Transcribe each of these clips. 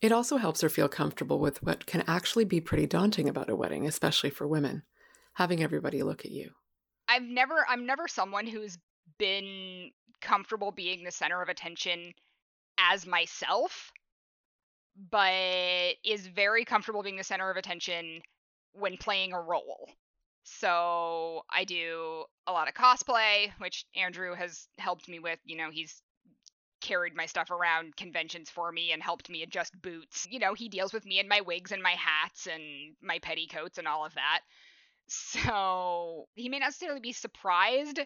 It also helps her feel comfortable with what can actually be pretty daunting about a wedding, especially for women, having everybody look at you. I've never I'm never someone who's been comfortable being the center of attention as myself, but is very comfortable being the center of attention when playing a role. So I do a lot of cosplay, which Andrew has helped me with. You know, he's carried my stuff around conventions for me and helped me adjust boots. You know, he deals with me and my wigs and my hats and my petticoats and all of that. So he may not necessarily be surprised,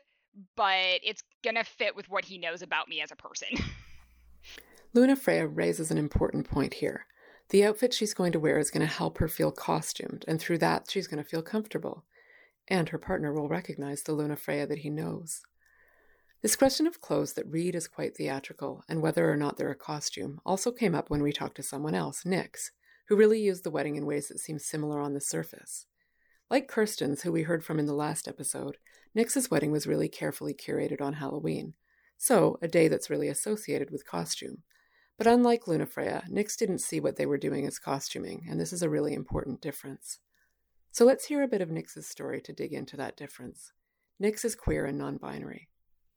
but it's gonna fit with what he knows about me as a person. Luna Freya raises an important point here. The outfit she's going to wear is going to help her feel costumed, and through that, she's going to feel comfortable. And her partner will recognize the Luna Freya that he knows. This question of clothes that read as quite theatrical and whether or not they're a costume also came up when we talked to someone else, Nix, who really used the wedding in ways that seem similar on the surface. Like Kirsten's, who we heard from in the last episode, Nix's wedding was really carefully curated on Halloween, so a day that's really associated with costume. But unlike Lunafreya, Nix didn't see what they were doing as costuming, and this is a really important difference. So let's hear a bit of Nix's story to dig into that difference. Nix is queer and non binary.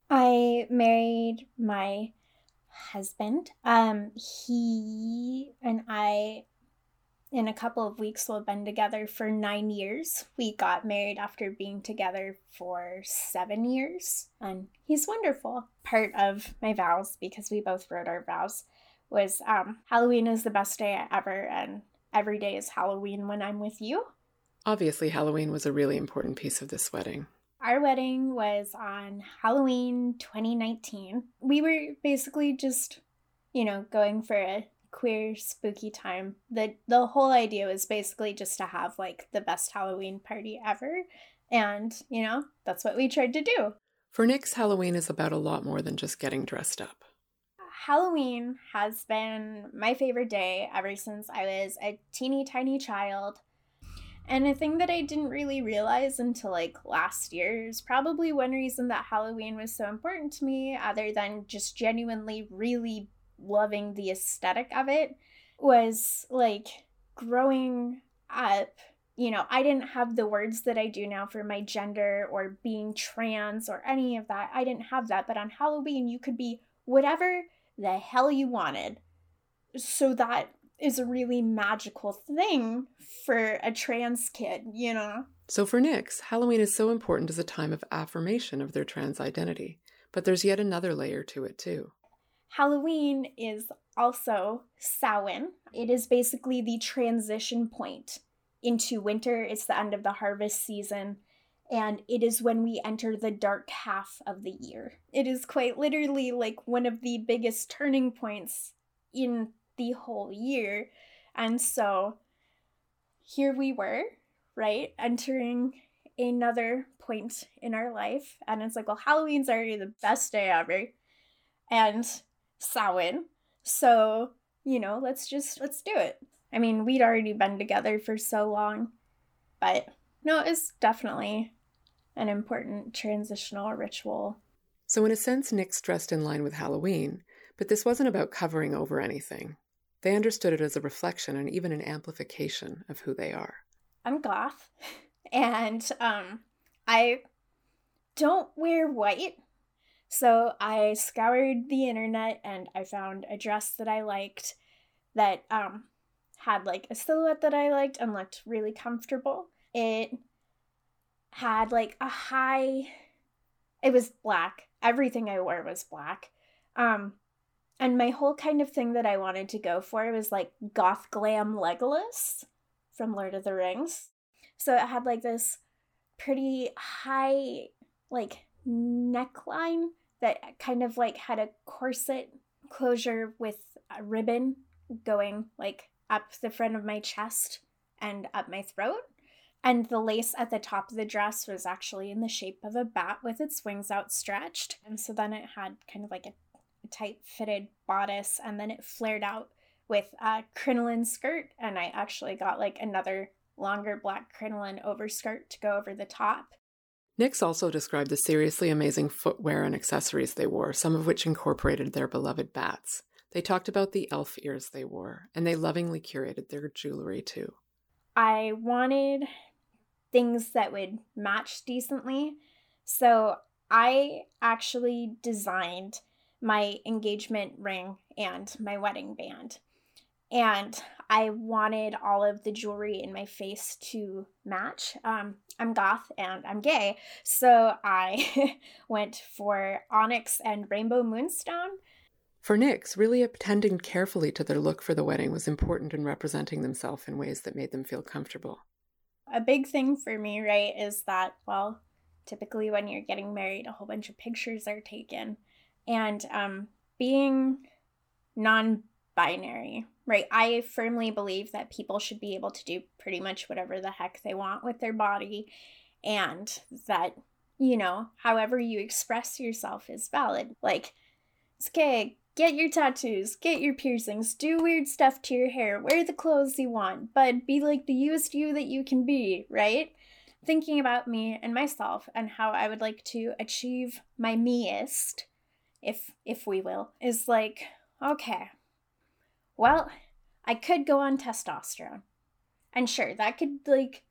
I married my husband. Um, he and I in a couple of weeks we'll have been together for nine years. We got married after being together for seven years and he's wonderful. Part of my vows because we both wrote our vows was um, halloween is the best day ever and every day is halloween when i'm with you. Obviously halloween was a really important piece of this wedding our wedding was on halloween 2019 we were basically just you know going for a queer spooky time. The the whole idea was basically just to have like the best Halloween party ever. And, you know, that's what we tried to do. For Nix, Halloween is about a lot more than just getting dressed up. Halloween has been my favorite day ever since I was a teeny tiny child. And a thing that I didn't really realize until like last year is probably one reason that Halloween was so important to me, other than just genuinely really loving the aesthetic of it was like growing up you know, I didn't have the words that I do now for my gender or being trans or any of that. I didn't have that. But on Halloween, you could be whatever the hell you wanted. So that is a really magical thing for a trans kid, you know? So for Nix, Halloween is so important as a time of affirmation of their trans identity. But there's yet another layer to it, too. Halloween is also Samhain. It is basically the transition point into winter. It's the end of the harvest season, and it is when we enter the dark half of the year. It is quite literally like one of the biggest turning points in the whole year. And so here we were, right? Entering another point in our life. And it's like, well, Halloween's already the best day ever. And Samhain. So, you know, let's just let's do it. I mean, we'd already been together for so long, but no, it's definitely an important transitional ritual. So, in a sense, Nix dressed in line with Halloween, but this wasn't about covering over anything. They understood it as a reflection and even an amplification of who they are. I'm goth, and um, I don't wear white so I scoured the internet and I found a dress that I liked that um, had like a silhouette that I liked and looked really comfortable. It had like a high, it was black. Everything I wore was black. Um, and my whole kind of thing that I wanted to go for was like goth glam Legolas from Lord of the Rings. So it had like this pretty high, like neckline that kind of like had a corset closure with a ribbon going like up the front of my chest and up my throat. And the lace at the top of the dress was actually in the shape of a bat with its wings outstretched. And so then it had kind of like a, tight fitted bodice and then it flared out with a crinoline skirt. And I actually got like another longer black crinoline overskirt to go over the top. Nix also described the seriously amazing footwear and accessories they wore, some of which incorporated their beloved bats. They talked about the elf ears they wore, and they lovingly curated their jewelry too. I wanted things that would match decently. So I actually designed my engagement ring and my wedding band. And I wanted all of the jewelry in my face to match. Um, I'm goth and I'm gay, so I went for onyx and rainbow moonstone. For Nyx, really attending carefully to their look for the wedding was important in representing themselves in ways that made them feel comfortable. A big thing for me, right, is that, well, typically when you're getting married, a whole bunch of pictures are taken. And um, being non binary, right? I firmly believe that people should be able to do pretty much whatever the heck they want with their body, and that, you know, however you express yourself is valid. Like, it's okay, get your tattoos, get your piercings, do weird stuff to your hair, wear the clothes you want, but be like the used you that you can be, right? Thinking about me and myself and how I would like to achieve my meest, if if we will, is like, okay, well, I could go on testosterone. And sure, that could like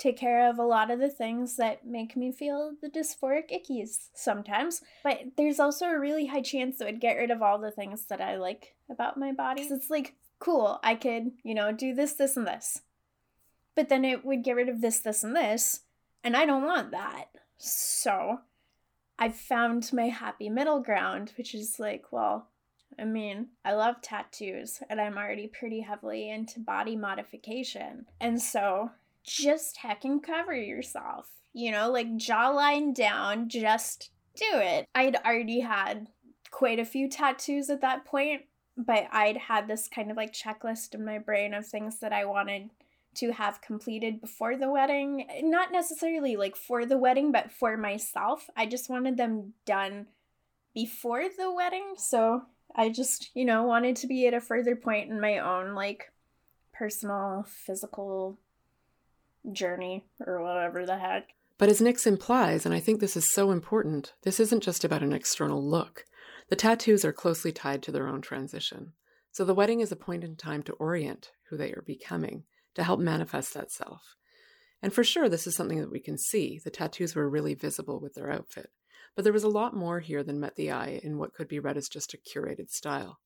take care of a lot of the things that make me feel the dysphoric ickies sometimes. But there's also a really high chance that would get rid of all the things that I like about my body. It's like, cool, I could, you know, do this, this, and this. But then it would get rid of this, this, and this. And I don't want that. So I've found my happy middle ground, which is like, well, I mean, I love tattoos and I'm already pretty heavily into body modification. And so just heckin' cover yourself. You know, like jawline down, just do it. I'd already had quite a few tattoos at that point, but I'd had this kind of like checklist in my brain of things that I wanted to have completed before the wedding. Not necessarily like for the wedding, but for myself. I just wanted them done before the wedding. So I just, you know, wanted to be at a further point in my own like personal physical journey or whatever the heck. But as Nyx implies, and I think this is so important, this isn't just about an external look. The tattoos are closely tied to their own transition. So the wedding is a point in time to orient who they are becoming, to help manifest that self. And for sure, this is something that we can see. The tattoos were really visible with their outfit. But there was a lot more here than met the eye in what could be read as just a curated style.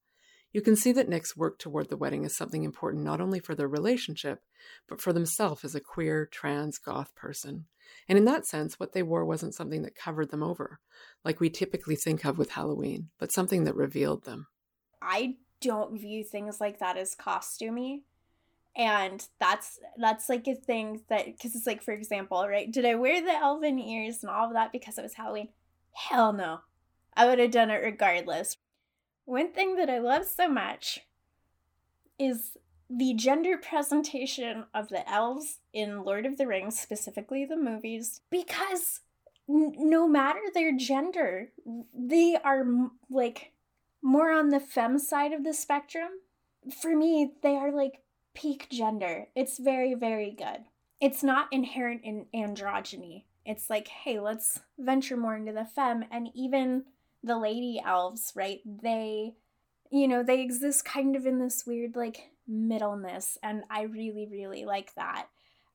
You can see that Nick's work toward the wedding is something important not only for their relationship, but for themselves as a queer, trans, goth person. And in that sense, what they wore wasn't something that covered them over, like we typically think of with Halloween, but something that revealed them. I don't view things like that as costumey and that's that's like a thing that because it's like for example right did i wear the elven ears and all of that because it was halloween Hell no. I would have done it regardless. One thing that I love so much is the gender presentation of the elves in Lord of the Rings, specifically the movies, because n- no matter their gender, they are m- like more on the fem side of the spectrum. For me, they are like peak gender. It's very, very good. It's not inherent in androgyny it's like, hey, let's venture more into the fem. And even the lady elves, right? They, you know, they exist kind of in this weird, like, middleness. And I really, really like that.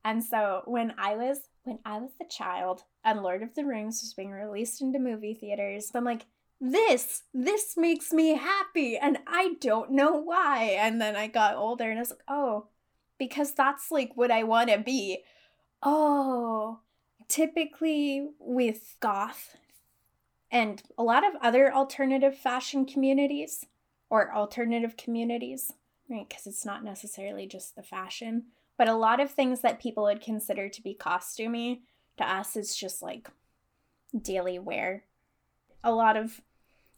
And so when I was when I was a child and Lord of the Rings was being released into movie theaters, I'm like, this, this makes me happy, and I don't know why. And then I got older and I was like, oh, because that's like what I want to be. Oh, typically with goth and a lot of other alternative fashion communities or alternative communities, right? Because it's not necessarily just the fashion, but a lot of things that people would consider to be costumey to us is just like daily wear. A lot of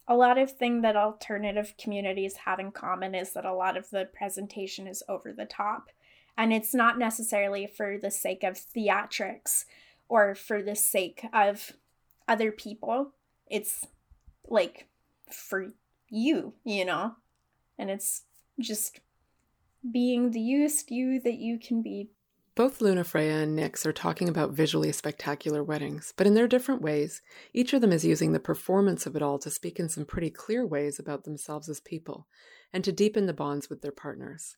a lot of thing that alternative communities have in common is that a lot of the presentation is over the top and it's not necessarily for the sake of theatrics or for the sake of other people. It's like for you, you know? And it's just being the used you that you can be. Both Luna Freya and Nyx are talking about visually spectacular weddings, but in their different ways, each of them is using the performance of it all to speak in some pretty clear ways about themselves as people, and to deepen the bonds with their partners.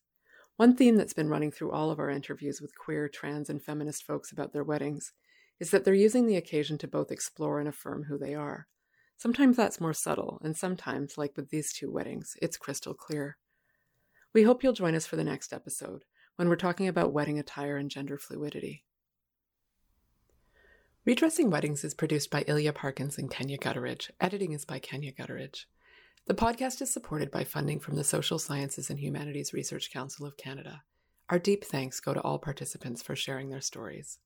One theme that's been running through all of our interviews with queer, trans, and feminist folks about their weddings is that they're using the occasion to both explore and affirm who they are. Sometimes that's more subtle, and sometimes, like with these two weddings, it's crystal clear. We hope you'll join us for the next episode when we're talking about wedding attire and gender fluidity. Redressing Weddings is produced by Ilya Parkins and Kenya Gutteridge. Editing is by Kenya Gutteridge. The podcast is supported by funding from the Social Sciences and Humanities Research Council of Canada. Our deep thanks go to all participants for sharing their stories.